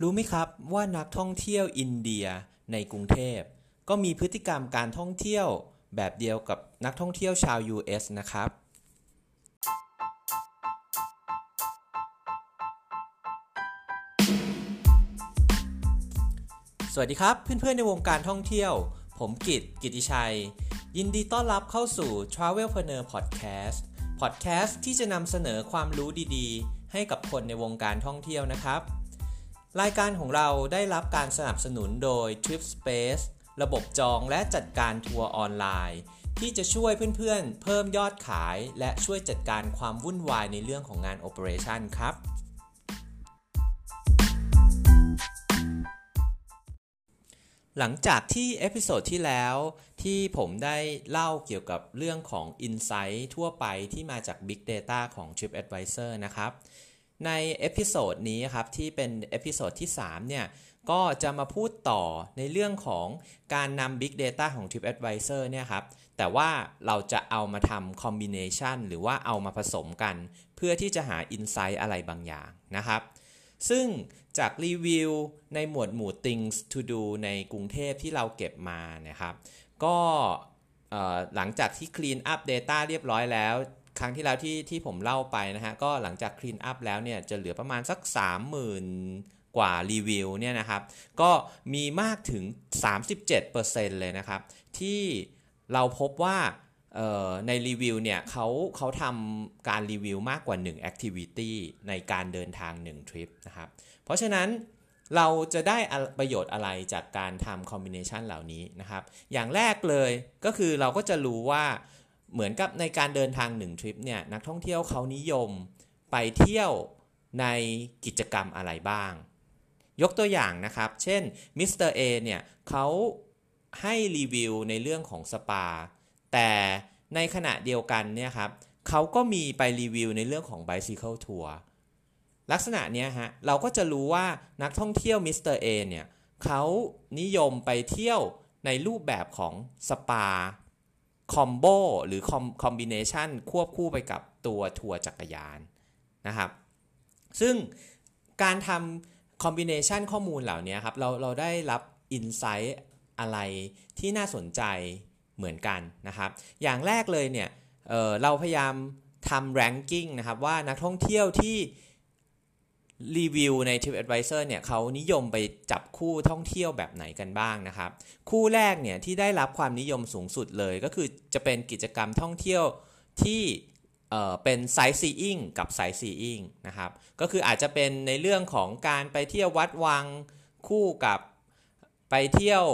รู้ไหมครับว่านักท่องเที่ยวอินเดียในกรุงเทพ ก็มีพฤติกรรมการท่องเที่ยวแบบเดียวกับนักท่องเที่ยวชาว US นะครับ สวัสดีครับเพื่อนๆในวงการท่องเที่ยว ผมกิตกิติชัย ยินดีต้อนรับเข้าสู่ Travelpreneur Podcast Podcast ที่จะนำเสนอความรู้ดีๆ ให้กับคนในวงการท่องเที่ยวนะครับ รายการของเราได้รับการสนับสนุนโดย Trip Space ระบบจองและจัดการทัวร์ออนไลน์ ที่จะช่วยเพื่อนๆ เพิ่มยอดขาย และช่วยจัดการความวุ่นวายในเรื่องของงาน Operation ครับ หลังจากที่ episode ที่แล้วที่ผมได้เล่าเกี่ยวกับเรื่องของ Insight ทั่วไปที่มาจาก Big Data ของ TripAdvisor นะครับ ใน episode นี้ครับที่เป็น episode ที่ 3 เนี่ย ก็จะมาพูดต่อในเรื่องของการนำ Big Data ของ TripAdvisor เนี่ยครับ แต่ว่าเราจะเอามาทำ combination หรือว่าเอามาผสมกัน เพื่อที่จะหา Insight อะไรบางอย่างนะครับ ซึ่งจากรีวิวในหมวดหมู่ things to do ในกรุงเทพที่เราเก็บมานะครับ ก็หลังจากที่ clean up data เรียบร้อยแล้ว ครั้งที่แล้วที่ที่ผมเล่าไปนะฮะ ก็หลังจาก clean up แล้วเนี่ยจะเหลือประมาณสัก 30,000 กว่ารีวิวเนี่ยนะครับ ก็มีมากถึง 37%เลยนะครับ ที่เราพบว่าในรีวิวเนี่ยเขาเขาทำการรีวิวมากกว่า 1 activity ในการเดินทาง 1 ทริปนะครับ เพราะฉะนั้นเราจะได้ประโยชน์อะไรจากการทำ combination เหล่านี้นะครับ อย่างแรกเลยก็คือเราก็จะรู้ว่า เหมือนกับในการเดินทาง1ทริปเนี่ยนักท่องเที่ยวเขานิยมไปเที่ยวในกิจกรรมอะไรบ้าง ยกตัวอย่างนะครับ เช่น Mister A เนี่ยเขาให้รีวิวในเรื่องของสปา แต่ในขณะเดียวกันเนี่ยครับเขาก็มีไปรีวิวในเรื่องของ bicycle tour ลักษณะเนี้ยฮะเราก็จะรู้ว่านักท่องเที่ยว Mister A เนี่ยเขานิยมไปเที่ยวในรูปแบบของสปา combo หรือ combination ควบคู่ไปกับตัวทัวร์จักรยานนะครับ ซึ่งการทำ combination ข้อมูลเหล่านี้ครับ เราเราได้รับ insight อะไรที่น่าสนใจเหมือนกันนะครับ อย่างแรกเลยเนี่ยเเราพยายามทำ ranking นะครับว่านักท่องเที่ยวที่ รีวิวใน TripAdvisor เนี่ยเขานิยมไปจับคู่ท่องเที่ยวแบบไหนกันบ้างนะครับ คู่แรกเนี่ยที่ได้รับความนิยมสูงสุดเลยก็คือจะเป็นกิจกรรมท่องเที่ยวที่เป็นไซซีอิงกับไซซีอิงนะครับ ก็คืออาจจะเป็นในเรื่องของการไปเที่ยววัดวังคู่กับไปเที่ยว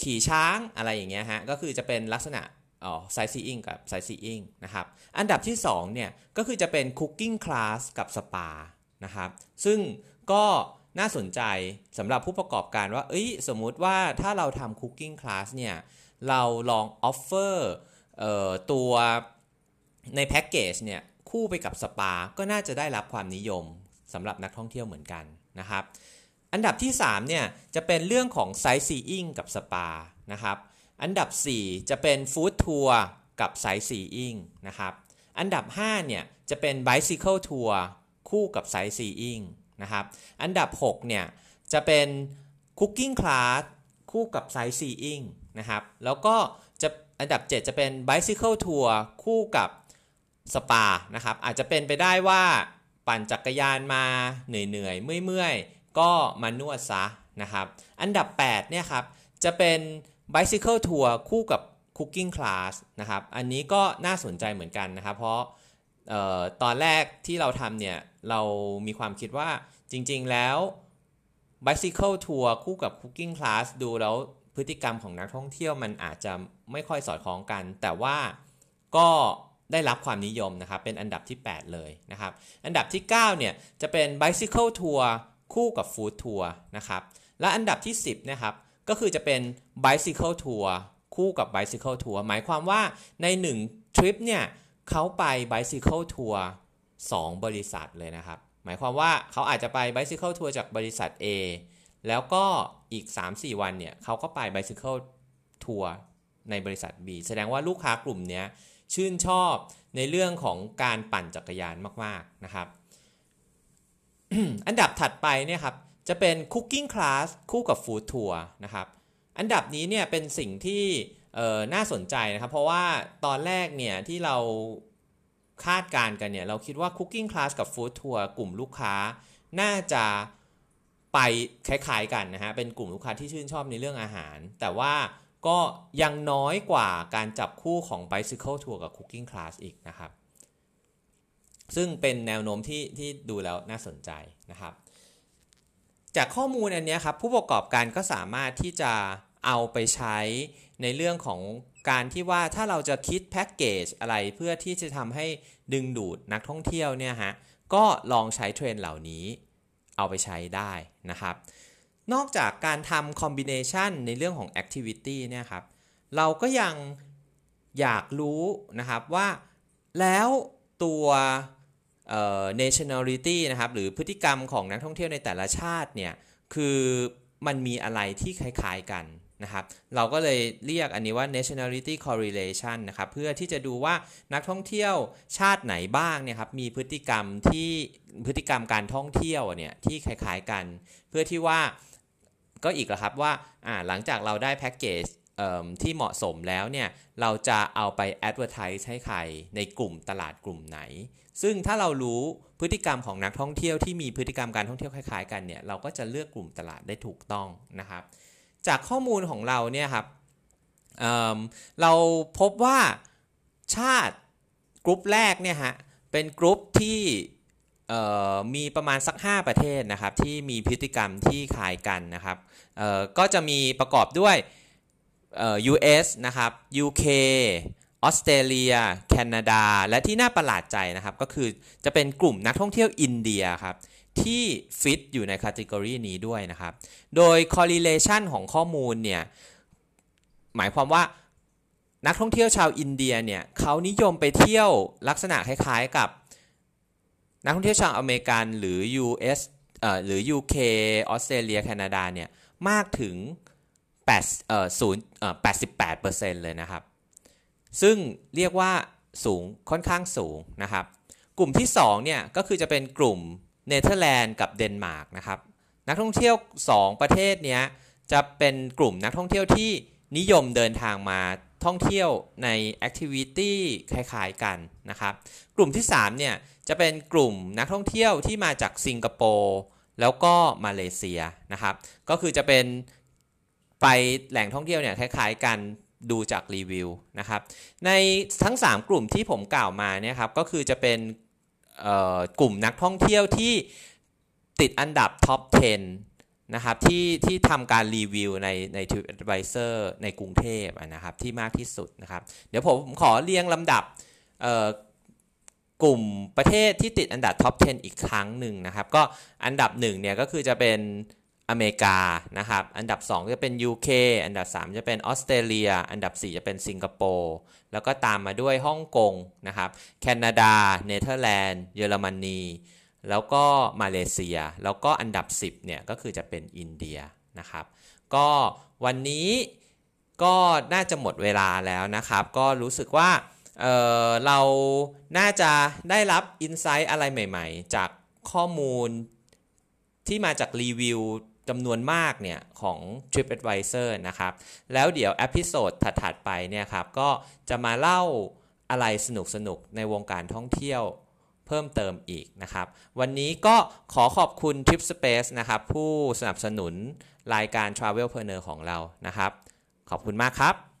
ขี่ช้างอะไรอย่างเงี้ยฮะก็คือจะเป็นลักษณะ sightseeing กับ sightseeing นะครับ อันดับที่2เนี่ยก็คือจะเป็น cooking class กับสปานะครับ ซึ่งก็น่าสนใจสำหรับผู้ประกอบการว่า เอ้ย สมมุติว่าถ้าเราทำ cooking class เนี่ย เราลอง offer ตัวในแพ็กเกจเนี่ย คู่ไปกับสปา ก็น่าจะได้รับความนิยมสำหรับนักท่องเที่ยวเหมือนกันนะครับ อันดับที่ 3 เนี่ย จะเป็นเรื่องของ sightseeing กับสปานะครับ อันดับ 4 จะเป็น food tour กับ sightseeing นะครับ อันดับ 5 เนี่ย จะเป็น bicycle tour คู่กับ sightseeing นะครับ อันดับ 6 เนี่ย จะเป็น cooking class คู่กับ sightseeing นะครับ แล้วก็จะอันดับ 7 จะเป็น bicycle tour คู่กับสปานะครับ อาจจะเป็นไปได้ว่าปั่นจักรยานมาเหนื่อยๆเมื่อยๆ ก็มานวดซะนะครับ อันดับ 8 เนี่ยครับ จะเป็น bicycle tour คู่กับ cooking class นะครับ อันนี้ก็น่าสนใจเหมือนกันนะครับ เพราะออตอนแรกที่เราทำเนี่ย เรามีความคิดว่าจริงๆแล้ว bicycle tour คู่กับ cooking class ดูแล้วพฤติกรรมของนักท่องเที่ยวมันอาจจะไม่ค่อยสอดคล้องกัน แต่ว่าก็ได้รับความนิยมนะครับ เป็นอันดับที่ 8 เลยนะครับ อันดับที่ 9 เนี่ย จะเป็น bicycle tour คู่กับฟู้ดทัวร์นะครับ และอันดับที่ 10 นะครับ ก็คือจะเป็น bicycle tour คู่กับ bicycle tour หมายความว่าใน1ทริปเนี่ยเขาไป bicycle tour 2 บริษัทเลยนะครับ หมายความว่าเขาอาจจะไป bicycle tour จากบริษัท A แล้วก็อีก 3-4 วันเนี่ยเขาก็ไป bicycle tour ในบริษัท B แสดงว่าลูกค้ากลุ่มนี้ชื่นชอบในเรื่องของการปั่นจักรยานมาก ๆ นะครับ อันดับถัดไปเนี่ยครับ จะเป็น Cooking Class คู่กับ Food Tour นะครับ อันดับนี้เนี่ยเป็นสิ่งที่น่าสนใจนะครับ เพราะว่าตอนแรกเนี่ยที่เราคาดการกันเนี่ย เราคิดว่า Cooking Class กับ Food Tour กลุ่มลูกค้าน่าจะไปคล้ายๆกันนะฮะ เป็นกลุ่มลูกค้าที่ชื่นชอบในเรื่องอาหาร แต่ว่าก็ยังน้อยกว่าการจับคู่ของ Bicycle Tour กับ Cooking Class อีกนะครับ ซึ่งเป็นแนวโน้มที่ที่ดูแล้วน่าสนใจนะครับ จากข้อมูลอันนี้ครับผู้ประกอบการก็สามารถที่จะเอาไปใช้ในเรื่องของการที่ว่าถ้าเราจะคิดแพ็กเกจอะไรเพื่อที่จะทำให้ดึงดูดนักท่องเที่ยวเนี่ยฮะก็ลองใช้เทรนเหล่านี้เอาไปใช้ได้นะครับ นอกจากการทำคอมบิเนชันในเรื่องของแอคทิวิตี้เนี่ยครับเราก็ยังอยากรู้นะครับว่าแล้วตัว nationality นะครับหรือพฤติกรรมของนักท่องเที่ยวในแต่ละชาติเนี่ยคือมันมีอะไรที่คล้ายๆกันนะครับเราก็เลยเรียกอันนี้ว่า nationality correlation นะครับเพื่อที่จะดูว่านักท่องเที่ยวชาติไหนบ้างเนี่ยครับมีพฤติกรรมที่พฤติกรรมการท่องเที่ยวเนี่ยที่คล้ายๆกัน เพื่อที่ว่าก็อีกแล้วครับว่าหลังจากเราได้แพ็กเกจ ที่เหมาะสมแล้วเนี่ยเราจะเอาไป advertise ให้ใครในกลุ่มตลาดกลุ่มไหน ซึ่งถ้าเรารู้พฤติกรรมของนักท่องเที่ยวที่มีพฤติกรรมการท่องเที่ยวคล้ายๆกันเนี่ยเราก็จะเลือกกลุ่มตลาดได้ถูกต้องนะครับ จากข้อมูลของเราเนี่ยครับเราพบว่าชาติกรุ๊ปแรกเนี่ยฮะเป็นกรุ๊ปที่มีประมาณสัก 5 ประเทศนะครับที่มีพฤติกรรมที่คล้ายกันนะครับก็จะมีประกอบด้วย เออ US นะครับ UK ออสเตรเลีย แคนาดา และที่น่าประหลาดใจนะครับ ก็คือจะเป็นกลุ่มนักท่องเที่ยวอินเดียครับที่ฟิตอยู่ในคาต e กรีนี้ด้วยนะครับ โดย correlation ของข้อมูลเนี่ย หมายความว่านักท่องเที่ยวชาวอินเดียเนี่ยเขานิยมไปเที่ยวลักษณะคล้ายๆกับ นักท่องเที่ยวชาวอเมริกันหรือ US เอ่อหรือ UK ออสเตรเลีย แคนาดาเนี่ย มากถึง 8เอ่อ0เอ่อ88%เลยนะครับ ซึ่งเรียกว่าสูงค่อนข้างสูงนะครับ กลุ่มที่ 2 เนี่ย ก็คือจะเป็นกลุ่มเนเธอร์แลนด์กับเดนมาร์กนะครับ นักท่องเที่ยว 2 ประเทศเนี้ย จะเป็นกลุ่มนักท่องเที่ยวที่นิยมเดินทางมาท่องเที่ยวใน activity คล้ายๆกันนะครับ กลุ่มที่ 3 เนี่ย จะเป็นกลุ่มนักท่องเที่ยวที่มาจากสิงคโปร์แล้วก็มาเลเซียนะครับ ก็คือจะเป็น ไปแหล่งท่องเที่ยวเนี่ยคล้ายๆกันดูจากรีวิวนะครับ ในทั้ง 3 กลุ่มที่ผมกล่าวมาเนี่ยครับก็คือจะเป็นกลุ่มนักท่องเที่ยวที่ติดอันดับท็อป 10 นะครับที่ที่ทำการรีวิวในใน TripAdvisor ในกรุงเทพนะครับที่มากที่สุดนะครับ เดี๋ยวผมขอเรียงลำดับกลุ่มประเทศที่ติดอันดับท็อป 10 อีกครั้งหนึ่งนะครับ ก็อันดับ1เนี่ยก็คือจะเป็น อเมริกานะครับ อันดับ 2 จะเป็น UK อันดับ 3 จะเป็นออสเตรเลีย อันดับ 4 จะเป็นสิงคโปร์แล้วก็ตามมาด้วยฮ่องกงนะครับ แคนาดา เนเธอร์แลนด์ เยอรมนี แล้วก็มาเลเซีย แล้วก็อันดับ 10เนี่ยก็คือจะเป็นอินเดียนะครับ ก็วันนี้ก็น่าจะหมดเวลาแล้วนะครับ ก็รู้สึกว่าเเราน่าจะได้รับอินไซต์อะไรใหม่ ๆ จากข้อมูลที่มาจากรีวิว จำนวนมากเนี่ยของ TripAdvisor นะครับ แล้วเดี๋ยวอพิโซดถัดๆไปเนี่ยครับก็จะมาเล่าอะไรสนุกๆในวงการท่องเที่ยวเพิ่มเติมอีกนะครับ วันนี้ก็ขอขอบคุณ Trip Space นะครับ ผู้สนับสนุนรายการ Travelpreneur ของเรานะครับ ขอบคุณมากครับ